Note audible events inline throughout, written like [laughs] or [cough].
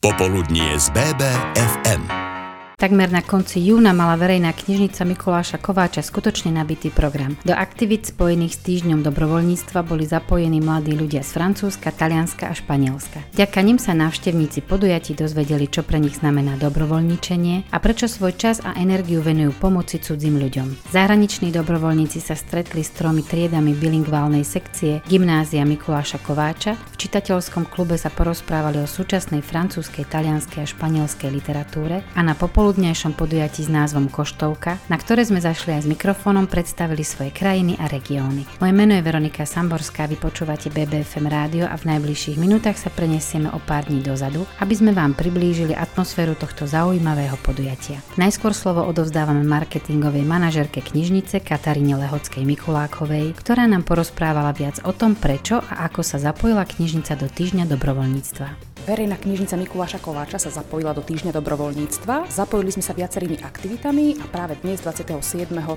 Popoludnie z BBFM. Takmer na konci júna mala verejná knižnica Mikuláša Kováča skutočne nabitý program. Do aktivít spojených s týždňom dobrovoľníctva boli zapojení mladí ľudia z Francúzska, Talianska a Španielska. Ďaka nim sa návštevníci podujatí dozvedeli, čo pre nich znamená dobrovoľníčenie a prečo svoj čas a energiu venujú pomoci cudzím ľuďom. Zahraniční dobrovoľníci sa stretli s tromi triedami bilingválnej sekcie Gymnázia Mikuláša Kováča. V čitateľskom klube sa porozprávali o súčasnej francúzskej, talianskej a španielskej literatúre a na popolu popoludnejšom podujatí s názvom Koštovka, na ktoré sme zašli aj s mikrofónom, predstavili svoje krajiny a regióny. Moje meno je Veronika Samborská, vy počúvate BBFM rádio a v najbližších minútach sa prenesieme o pár dní dozadu, aby sme vám priblížili atmosféru tohto zaujímavého podujatia. Najskôr slovo odovzdávame marketingovej manažerke knižnice Kataríne Lehockej Mikulákovej, ktorá nám porozprávala viac o tom, prečo a ako sa zapojila knižnica do týždňa dobrovoľníctva. Verejná knižnica Mikuláša Kováča sa zapojila do týždňa dobrovoľníctva. Zapojili sme sa viacerými aktivitami a práve dnes 27.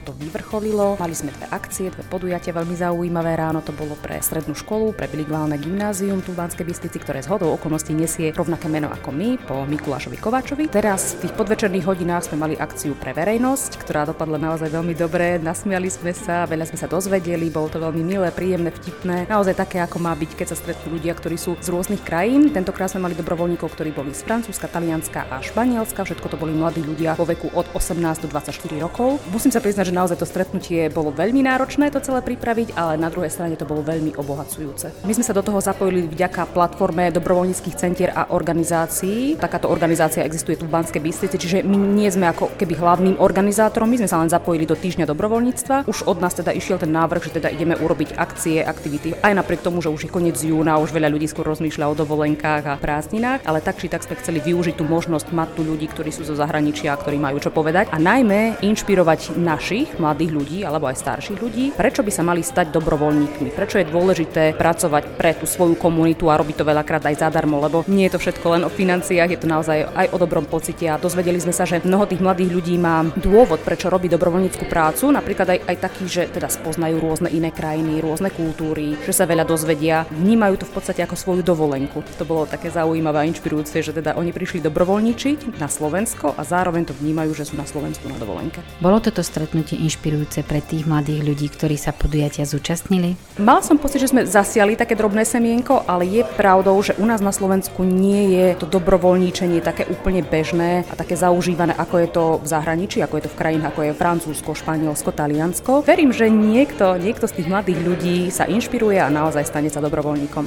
to vyvrcholilo. Mali sme dve akcie, dve podujatia veľmi zaujímavé. Ráno to bolo pre strednú školu, pre biligválne gymnázium tu v Banskej Bystrici, ktoré z hodou okolností nesie rovnaké meno ako my, po Mikulášovi Kováčovi. Teraz v tých podvečerných hodinách sme mali akciu pre verejnosť, ktorá dopadla naozaj veľmi dobre. Nasmiali sme sa, veľa sme sa dozvedeli, bolo to veľmi milé, príjemné, vtipné. Naozaj také, ako má byť, keď sa stretnú ľudia, ktorí sú z rôznych krajín. Tentokrát sme mali dobrovoľníkov, ktorí boli z Francúzska, Talianska a Španielska. Všetko to boli mladí ľudia vo veku od 18 do 24 rokov. Musím sa priznať, že naozaj to stretnutie bolo veľmi náročné to celé pripraviť, ale na druhej strane to bolo veľmi obohacujúce. My sme sa do toho zapojili vďaka platforme dobrovoľníckých centier a organizácií. Takáto organizácia existuje tu v Banskej Bystrici, čiže my nie sme ako keby hlavným organizátorom, my sme sa len zapojili do týždňa dobrovoľníctva. Už od nás teda išiel ten návrh, že teda ideme urobiť akcie, aktivity. Aj napriek tomu, že už je koniec júna, už veľa ľudí skôr rozmýšľa o dovolenkách a prázdninách ale tak či tak sme chceli využiť tú možnosť mať tu ľudí, ktorí sú zo zahraničia, ktorí majú čo povedať. A najmä inšpirovať našich mladých ľudí alebo aj starších ľudí, prečo by sa mali stať dobrovoľníkmi, prečo je dôležité pracovať pre tú svoju komunitu a robiť to veľakrát aj zadarmo, lebo nie je to všetko len o financiách, je to naozaj aj o dobrom pocite. A dozvedeli sme sa, že mnoho tých mladých ľudí má dôvod, prečo robí dobrovoľníckú prácu, napríklad aj, aj taký, že teda spoznajú rôzne iné krajiny, rôzne kultúry, že sa veľa dozvedia, vnímajú to v podstate ako svoju dovolenku. To bolo také zaujímavé a inšpirujúce, že teda oni prišli dobrovoľničiť na Slovensko a zároveň to vnímajú, že sú na Slovensku na dovolenke. Bolo toto stretnutie inšpirujúce pre tých mladých ľudí, ktorí sa podujatia zúčastnili? Mal som pocit, že sme zasiali také drobné semienko, ale je pravdou, že u nás na Slovensku nie je to dobrovoľníčenie také úplne bežné a také zaužívané, ako je to v zahraničí, ako je to v krajinách, ako je Francúzsko, Španielsko, Taliansko. Verím, že niekto, niekto z tých mladých ľudí sa inšpiruje a naozaj stane sa dobrovoľníkom.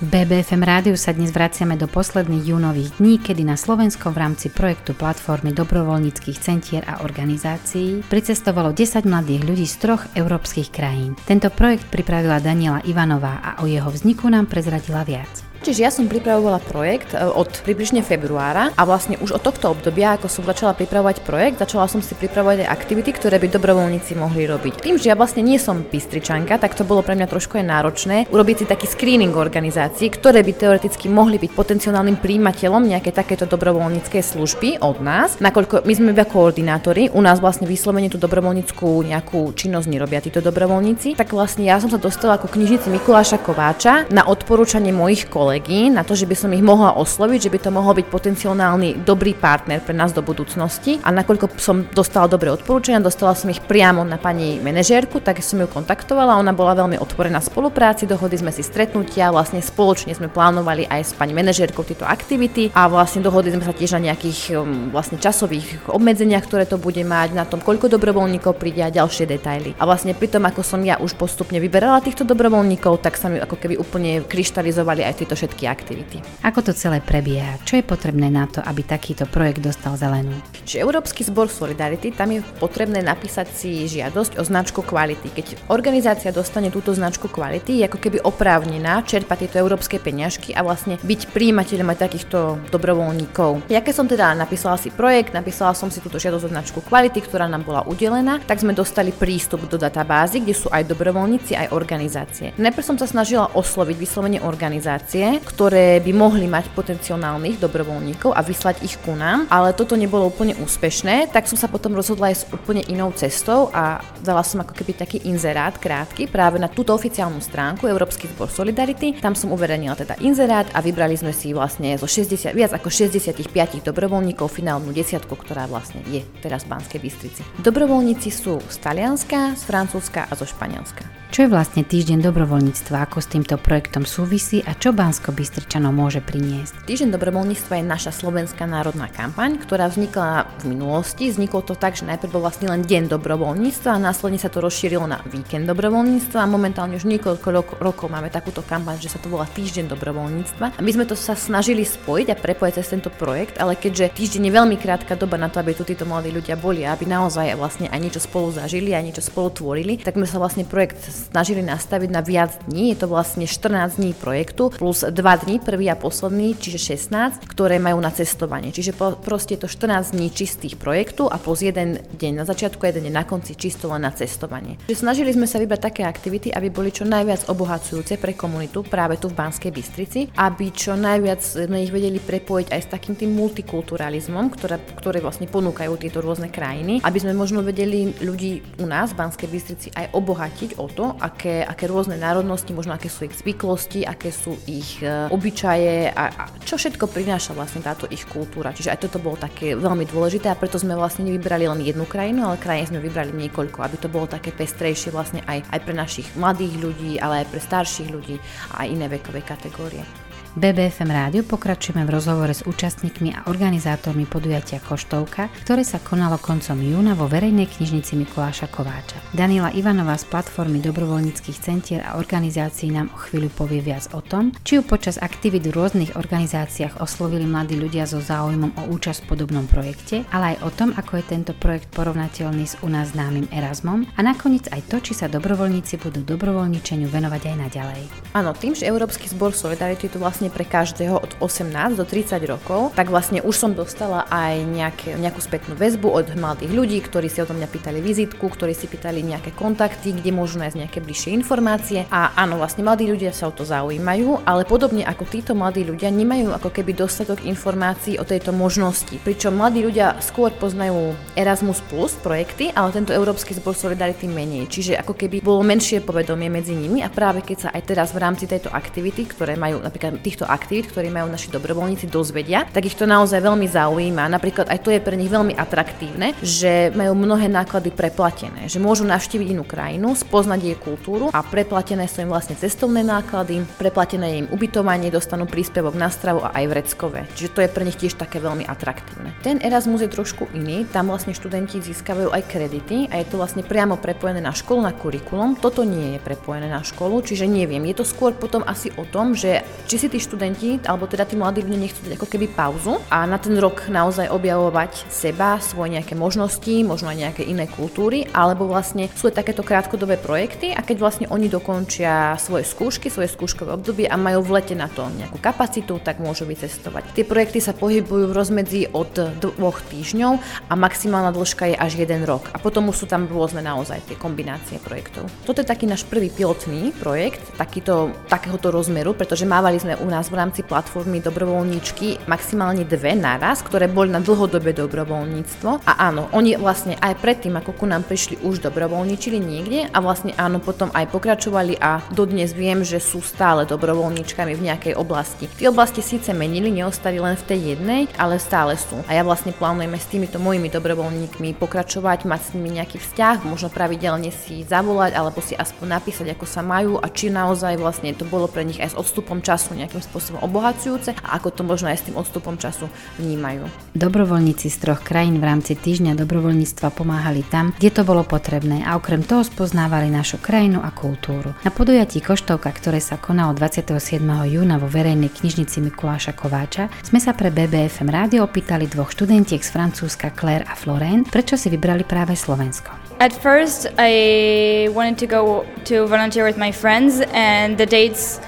BBFM rádiu sa dnes vraciame do posledných júnových dní, kedy na Slovensku v rámci projektu platformy dobrovoľníckých centier a organizácií pricestovalo 10 mladých ľudí z troch európskych krajín. Tento projekt pripravila Daniela Ivanová a o jeho vzniku nám prezradila viac. Čiže ja som pripravovala projekt e, od približne februára a vlastne už od tohto obdobia, ako som začala pripravovať projekt, začala som si pripravovať aj aktivity, ktoré by dobrovoľníci mohli robiť. Tým, že ja vlastne nie som pistričanka, tak to bolo pre mňa trošku aj náročné urobiť si taký screening organizácií, ktoré by teoreticky mohli byť potenciálnym príjimateľom nejaké takéto dobrovoľnícke služby od nás, nakoľko my sme iba koordinátori, u nás vlastne vyslovene tú dobrovoľníckú nejakú činnosť nerobia títo dobrovoľníci, tak vlastne ja som sa dostala ako knižnici Mikuláša Kováča na odporúčanie mojich kolegov kolegy na to, že by som ich mohla osloviť, že by to mohol byť potenciálny dobrý partner pre nás do budúcnosti. A nakoľko som dostala dobré odporúčania, dostala som ich priamo na pani manažérku, tak som ju kontaktovala, ona bola veľmi otvorená spolupráci, dohodli sme si stretnutia, vlastne spoločne sme plánovali aj s pani manažérkou tieto aktivity a vlastne dohodli sme sa tiež na nejakých um, vlastne časových obmedzeniach, ktoré to bude mať, na tom, koľko dobrovoľníkov príde a ďalšie detaily. A vlastne pri tom, ako som ja už postupne vyberala týchto dobrovoľníkov, tak sa mi ako keby úplne kryštalizovali aj tieto všetky aktivity. Ako to celé prebieha? Čo je potrebné na to, aby takýto projekt dostal zelenú? Čiže Európsky zbor Solidarity, tam je potrebné napísať si žiadosť o značku kvality. Keď organizácia dostane túto značku kvality, je ako keby oprávnená čerpať tieto európske peňažky a vlastne byť príjimateľom aj takýchto dobrovoľníkov. Ja keď som teda napísala si projekt, napísala som si túto žiadosť o značku kvality, ktorá nám bola udelená, tak sme dostali prístup do databázy, kde sú aj dobrovoľníci, aj organizácie. Najprv som sa snažila osloviť vyslovene organizácie, akcie, ktoré by mohli mať potenciálnych dobrovoľníkov a vyslať ich ku nám, ale toto nebolo úplne úspešné, tak som sa potom rozhodla aj s úplne inou cestou a dala som ako keby taký inzerát krátky práve na túto oficiálnu stránku Európsky zbor Solidarity. Tam som uverejnila teda inzerát a vybrali sme si vlastne zo 60, viac ako 65 dobrovoľníkov finálnu desiatku, ktorá vlastne je teraz v Banskej Bystrici. Dobrovoľníci sú z Talianska, z Francúzska a zo Španielska. Čo je vlastne týždeň dobrovoľníctva, ako s týmto projektom súvisí a čo Bansko Bystričanov môže priniesť? Týždeň dobrovoľníctva je naša slovenská národná kampaň, ktorá vznikla v minulosti. Vzniklo to tak, že najprv bol vlastne len deň dobrovoľníctva a následne sa to rozšírilo na víkend dobrovoľníctva a momentálne už niekoľko rok, rokov máme takúto kampaň, že sa to volá Týždeň dobrovoľníctva. A my sme to sa snažili spojiť a prepojiť cez tento projekt, ale keďže týždeň je veľmi krátka doba na to, aby tu títo mladí ľudia boli, aby naozaj vlastne aj niečo spolu zažili, aj niečo spolu tvorili, tak sme sa vlastne projekt snažili nastaviť na viac dní. Je to vlastne 14 dní projektu plus 2 dní, prvý a posledný, čiže 16, ktoré majú na cestovanie. Čiže po, proste je to 14 dní čistých projektu a plus jeden deň na začiatku, jeden deň na konci čisto len na cestovanie. Čiže snažili sme sa vybrať také aktivity, aby boli čo najviac obohacujúce pre komunitu práve tu v Banskej Bystrici, aby čo najviac sme ich vedeli prepojiť aj s takým tým multikulturalizmom, ktoré, ktoré vlastne ponúkajú tieto rôzne krajiny, aby sme možno vedeli ľudí u nás v Banskej Bystrici aj obohatiť o to, aké, aké rôzne národnosti, možno aké sú ich zvyklosti, aké sú ich e, obyčaje a, a čo všetko prináša vlastne táto ich kultúra. Čiže aj toto bolo také veľmi dôležité a preto sme vlastne nevybrali len jednu krajinu, ale krajine sme vybrali niekoľko, aby to bolo také pestrejšie vlastne aj, aj pre našich mladých ľudí, ale aj pre starších ľudí a aj iné vekové kategórie. BBFM rádiu pokračujeme v rozhovore s účastníkmi a organizátormi podujatia Koštovka, ktoré sa konalo koncom júna vo verejnej knižnici Mikuláša Kováča. Daniela Ivanová z platformy dobrovoľníckých centier a organizácií nám o chvíľu povie viac o tom, či ju počas aktivít v rôznych organizáciách oslovili mladí ľudia so záujmom o účasť v podobnom projekte, ale aj o tom, ako je tento projekt porovnateľný s u nás známym Erasmom a nakoniec aj to, či sa dobrovoľníci budú dobrovoľničeniu venovať aj naďalej. Áno, tým, že Európsky zbor Solidarity tu vlastne vlastne pre každého od 18 do 30 rokov, tak vlastne už som dostala aj nejaké, nejakú spätnú väzbu od mladých ľudí, ktorí si o mňa pýtali vizitku, ktorí si pýtali nejaké kontakty, kde môžu nájsť nejaké bližšie informácie. A áno, vlastne mladí ľudia sa o to zaujímajú, ale podobne ako títo mladí ľudia nemajú ako keby dostatok informácií o tejto možnosti. Pričom mladí ľudia skôr poznajú Erasmus Plus projekty, ale tento Európsky zbor Solidarity menej. Čiže ako keby bolo menšie povedomie medzi nimi a práve keď sa aj teraz v rámci tejto aktivity, ktoré majú napríklad týchto aktivít, ktoré majú naši dobrovoľníci, dozvedia, tak ich to naozaj veľmi zaujíma. Napríklad aj to je pre nich veľmi atraktívne, že majú mnohé náklady preplatené, že môžu navštíviť inú krajinu, spoznať jej kultúru a preplatené sú im vlastne cestovné náklady, preplatené je im ubytovanie, dostanú príspevok na stravu a aj vreckové. Čiže to je pre nich tiež také veľmi atraktívne. Ten Erasmus je trošku iný, tam vlastne študenti získavajú aj kredity a je to vlastne priamo prepojené na školu, na kurikulum. Toto nie je prepojené na školu, čiže neviem. Je to skôr potom asi o tom, že či si tí študenti, alebo teda tí mladí ľudia nechcú dať ako keby pauzu a na ten rok naozaj objavovať seba, svoje nejaké možnosti, možno aj nejaké iné kultúry, alebo vlastne sú aj takéto krátkodobé projekty a keď vlastne oni dokončia svoje skúšky, svoje skúškové obdobie a majú v lete na to nejakú kapacitu, tak môžu vycestovať. Tie projekty sa pohybujú v rozmedzi od dvoch týždňov a maximálna dĺžka je až jeden rok. A potom už sú tam rôzne naozaj tie kombinácie projektov. Toto je taký náš prvý pilotný projekt, takýto, takéhoto rozmeru, pretože mávali sme u nás v rámci platformy dobrovoľníčky maximálne dve naraz, ktoré boli na dlhodobé dobrovoľníctvo. A áno, oni vlastne aj predtým, ako ku nám prišli, už dobrovoľníčili niekde a vlastne áno, potom aj pokračovali a dodnes viem, že sú stále dobrovoľníčkami v nejakej oblasti. Tie oblasti síce menili, neostali len v tej jednej, ale stále sú. A ja vlastne plánujeme s týmito mojimi dobrovoľníkmi pokračovať, mať s nimi nejaký vzťah, možno pravidelne si zavolať alebo si aspoň napísať, ako sa majú a či naozaj vlastne to bolo pre nich aj s odstupom času nejakým nejakým spôsobom obohacujúce a ako to možno aj s tým odstupom času vnímajú. Dobrovoľníci z troch krajín v rámci týždňa dobrovoľníctva pomáhali tam, kde to bolo potrebné a okrem toho spoznávali našu krajinu a kultúru. Na podujatí Koštovka, ktoré sa konalo 27. júna vo verejnej knižnici Mikuláša Kováča, sme sa pre BBFM rádio opýtali dvoch študentiek z Francúzska Claire a Florence, prečo si vybrali práve Slovensko. At first, I wanted to go to volunteer with my friends, and the dates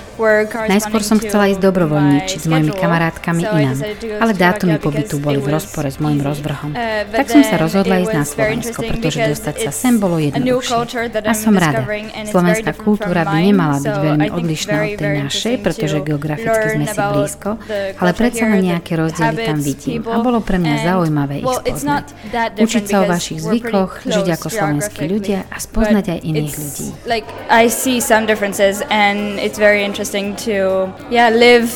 Najskôr som chcela ísť dobrovoľníčiť s mojimi kamarátkami inám, ale dátumy pobytu boli v rozpore s môjim rozvrhom. Uh, tak som sa rozhodla ísť na Slovensko, pretože dostať sa sem bolo jednoduchšie. A som rada. Slovenská kultúra by nemala byť veľmi odlišná od tej našej, pretože geograficky sme si blízko, ale predsa len nejaké rozdiely tam vidím. A bolo pre mňa zaujímavé ich spoznať. Učiť sa o vašich zvykoch, žiť ako slovenskí ľudia a spoznať aj iných ľudí. Interesting to yeah live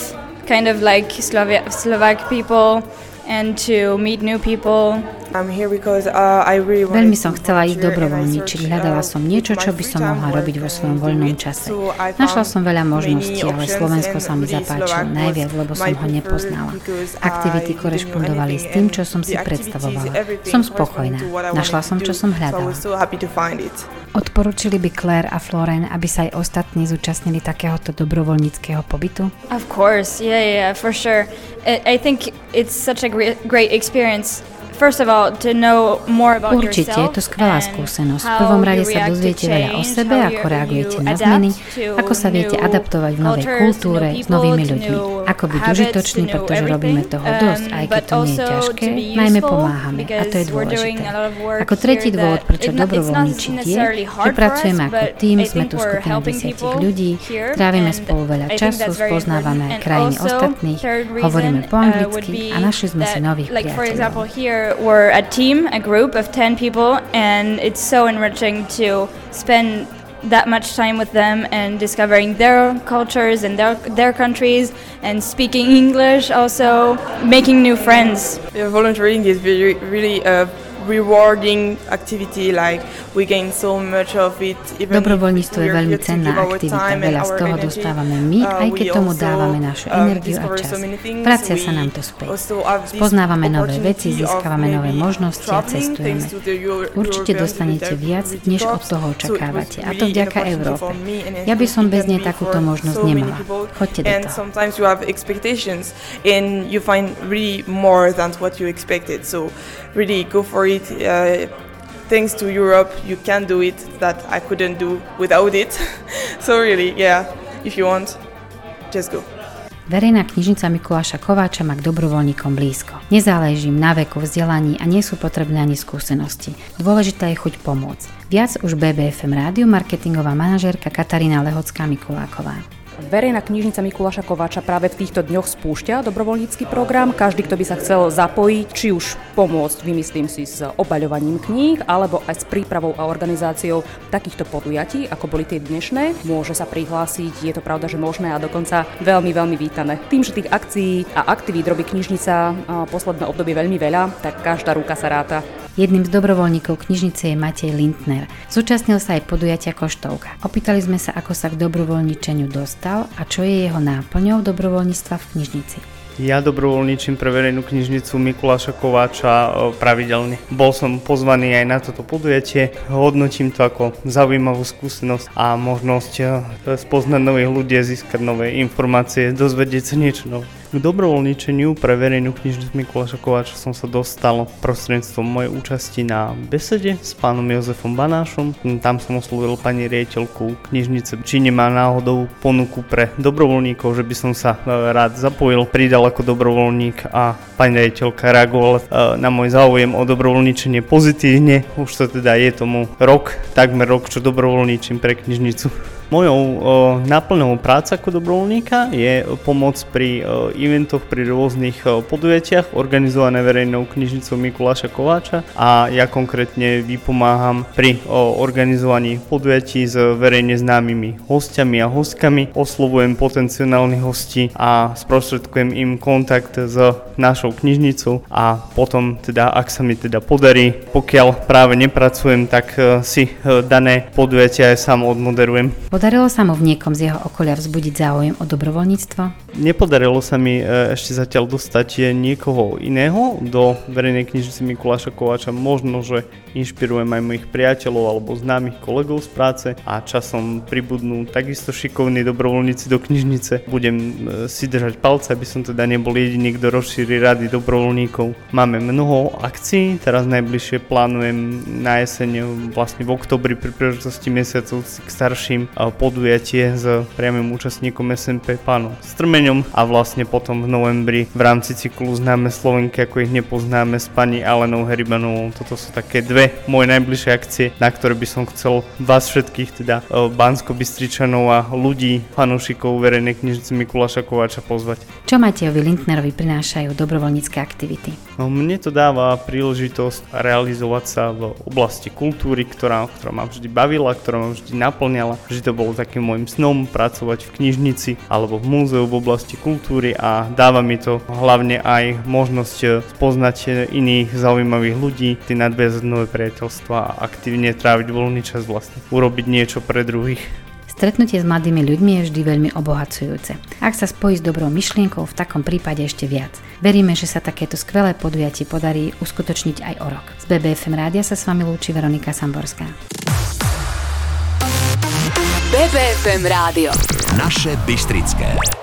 kind of like Slovak people and to meet new people Veľmi som chcela ísť dobrovoľníčiť. Hľadala som niečo, čo by som mohla robiť vo svojom voľnom čase. Našla som veľa možností, ale Slovensko sa mi zapáčilo najviac, lebo som ho nepoznala. Aktivity korešpondovali s tým, čo som si predstavovala. Som spokojná. Našla som, čo som hľadala. Odporúčili by Claire a Floren, aby sa aj ostatní zúčastnili takéhoto dobrovoľníckého pobytu? Of course, yeah, yeah, for sure. I think it's such a great, great experience Určite je to skvelá skúsenosť. V prvom rade sa dozviete veľa o sebe, ako reagujete na zmeny, ako sa viete adaptovať v novej kultúre s novými ľuďmi, ako byť užitočný, pretože robíme toho dosť, aj keď to nie je ťažké, najmä pomáhame a to je dôležité. Ako tretí dôvod, prečo dobrovoľníčiť je, že pracujeme ako tým, sme tu skupina desiatich ľudí, trávime spolu veľa času, spoznávame krajiny ostatných, hovoríme po anglicky a našli sme si nových priateľov we're a team, a group of 10 people, and it's so enriching to spend that much time with them and discovering their cultures and their their countries and speaking English also making new friends. Yeah, volunteering is really really a rewarding activity like we gain so much of it even Dobrovoľníctvo je veľmi cenná aktivita, veľa z toho dostávame my, uh, aj keď tomu dávame našu um, energiu a čas. Vracia sa nám to späť. Spoznávame nové veci, získavame nové možnosti a cestujeme. Určite dostanete viac, než od toho očakávate. A to vďaka Európe. Ja by som bez nej takúto možnosť nemala. Choďte do toho. and you find really more than what you expected. So really go for it. Uh, thanks to Europe, you can do it that I couldn't do without it. [laughs] so really, yeah, if you want, just go. Verejná knižnica Mikuláša Kováča má k dobrovoľníkom blízko. Nezáleží im na veku, vzdelaní a nie sú potrebné ani skúsenosti. Dôležitá je chuť pomôcť. Viac už BBFM rádio marketingová manažérka Katarína Lehocká Mikuláková. Verejná knižnica Mikuláša Kováča práve v týchto dňoch spúšťa dobrovoľnícky program. Každý, kto by sa chcel zapojiť, či už pomôcť, vymyslím si, s obaľovaním kníh, alebo aj s prípravou a organizáciou takýchto podujatí, ako boli tie dnešné, môže sa prihlásiť. Je to pravda, že možné a dokonca veľmi, veľmi vítané. Tým, že tých akcií a aktivít robí knižnica posledné obdobie veľmi veľa, tak každá ruka sa ráta. Jedným z dobrovoľníkov knižnice je Matej Lindner. Zúčastnil sa aj podujatia Koštovka. Opýtali sme sa, ako sa k dobrovoľničeniu dostal a čo je jeho náplňou dobrovoľníctva v knižnici. Ja dobrovoľníčim pre verejnú knižnicu Mikuláša Kováča pravidelne. Bol som pozvaný aj na toto podujatie, hodnotím to ako zaujímavú skúsenosť a možnosť spoznať nových ľudí, získať nové informácie, dozvedieť sa niečo nové. K dobrovoľničeniu pre verejnú knižnicu Mikuláša Kováča som sa dostal prostredníctvom mojej účasti na besede s pánom Jozefom Banášom. Tam som oslovil pani riaditeľku knižnice, či nemá náhodou ponuku pre dobrovoľníkov, že by som sa e, rád zapojil, pridal ako dobrovoľník a pani riaditeľka reagovala e, na môj záujem o dobrovoľničenie pozitívne. Už to teda je tomu rok, takmer rok, čo dobrovoľníčim pre knižnicu. Mojou o, práca ako dobrovoľníka je pomoc pri o, eventoch, pri rôznych o, podujatiach organizované verejnou knižnicou Mikuláša Kováča a ja konkrétne vypomáham pri organizovaní podujatí s verejne známymi hostiami a hostkami, oslovujem potenciálnych hostí a sprostredkujem im kontakt s našou knižnicou a potom teda, ak sa mi teda podarí, pokiaľ práve nepracujem, tak e, si e, dané podujatia aj sám odmoderujem. Podarilo sa mu v niekom z jeho okolia vzbudiť záujem o dobrovoľníctvo? Nepodarilo sa mi e, ešte zatiaľ dostať niekoho iného do verejnej knižnice Mikuláša Kováča. Možno, že inšpirujem aj mojich priateľov alebo známych kolegov z práce a časom pribudnú takisto šikovní dobrovoľníci do knižnice. Budem e, si držať palce, aby som teda nebol jediný, kto rozšíri rady dobrovoľníkov. Máme mnoho akcií, teraz najbližšie plánujem na jeseň vlastne v oktobri pri príležitosti mesiacov k starším podujatie s priamým účastníkom SMP pánom Strmeňom a vlastne potom v novembri v rámci cyklu Známe Slovenky, ako ich nepoznáme s pani Alenou Heribanovou. Toto sú také dve moje najbližšie akcie, na ktoré by som chcel vás všetkých, teda bansko bystričanov a ľudí, fanúšikov verejnej knižnice Mikuláša Kováča pozvať. Čo Matejovi Lindnerovi prinášajú dobrovoľnícke aktivity? No, mne to dáva príležitosť realizovať sa v oblasti kultúry, ktorá, ktorá ma vždy bavila, ktorá ma vždy naplňala. Vždy to bolo takým môjim snom pracovať v knižnici alebo v múzeu v oblasti kultúry a dáva mi to hlavne aj možnosť spoznať iných zaujímavých ľudí, ty nadviazať priateľstva a aktívne tráviť voľný čas vlastne, urobiť niečo pre druhých. Stretnutie s mladými ľuďmi je vždy veľmi obohacujúce. Ak sa spojí s dobrou myšlienkou, v takom prípade ešte viac. Veríme, že sa takéto skvelé podujatie podarí uskutočniť aj o rok. Z BBFM rádia sa s vami lúči Veronika Samborská. BBFM rádio. Naše Bystrické.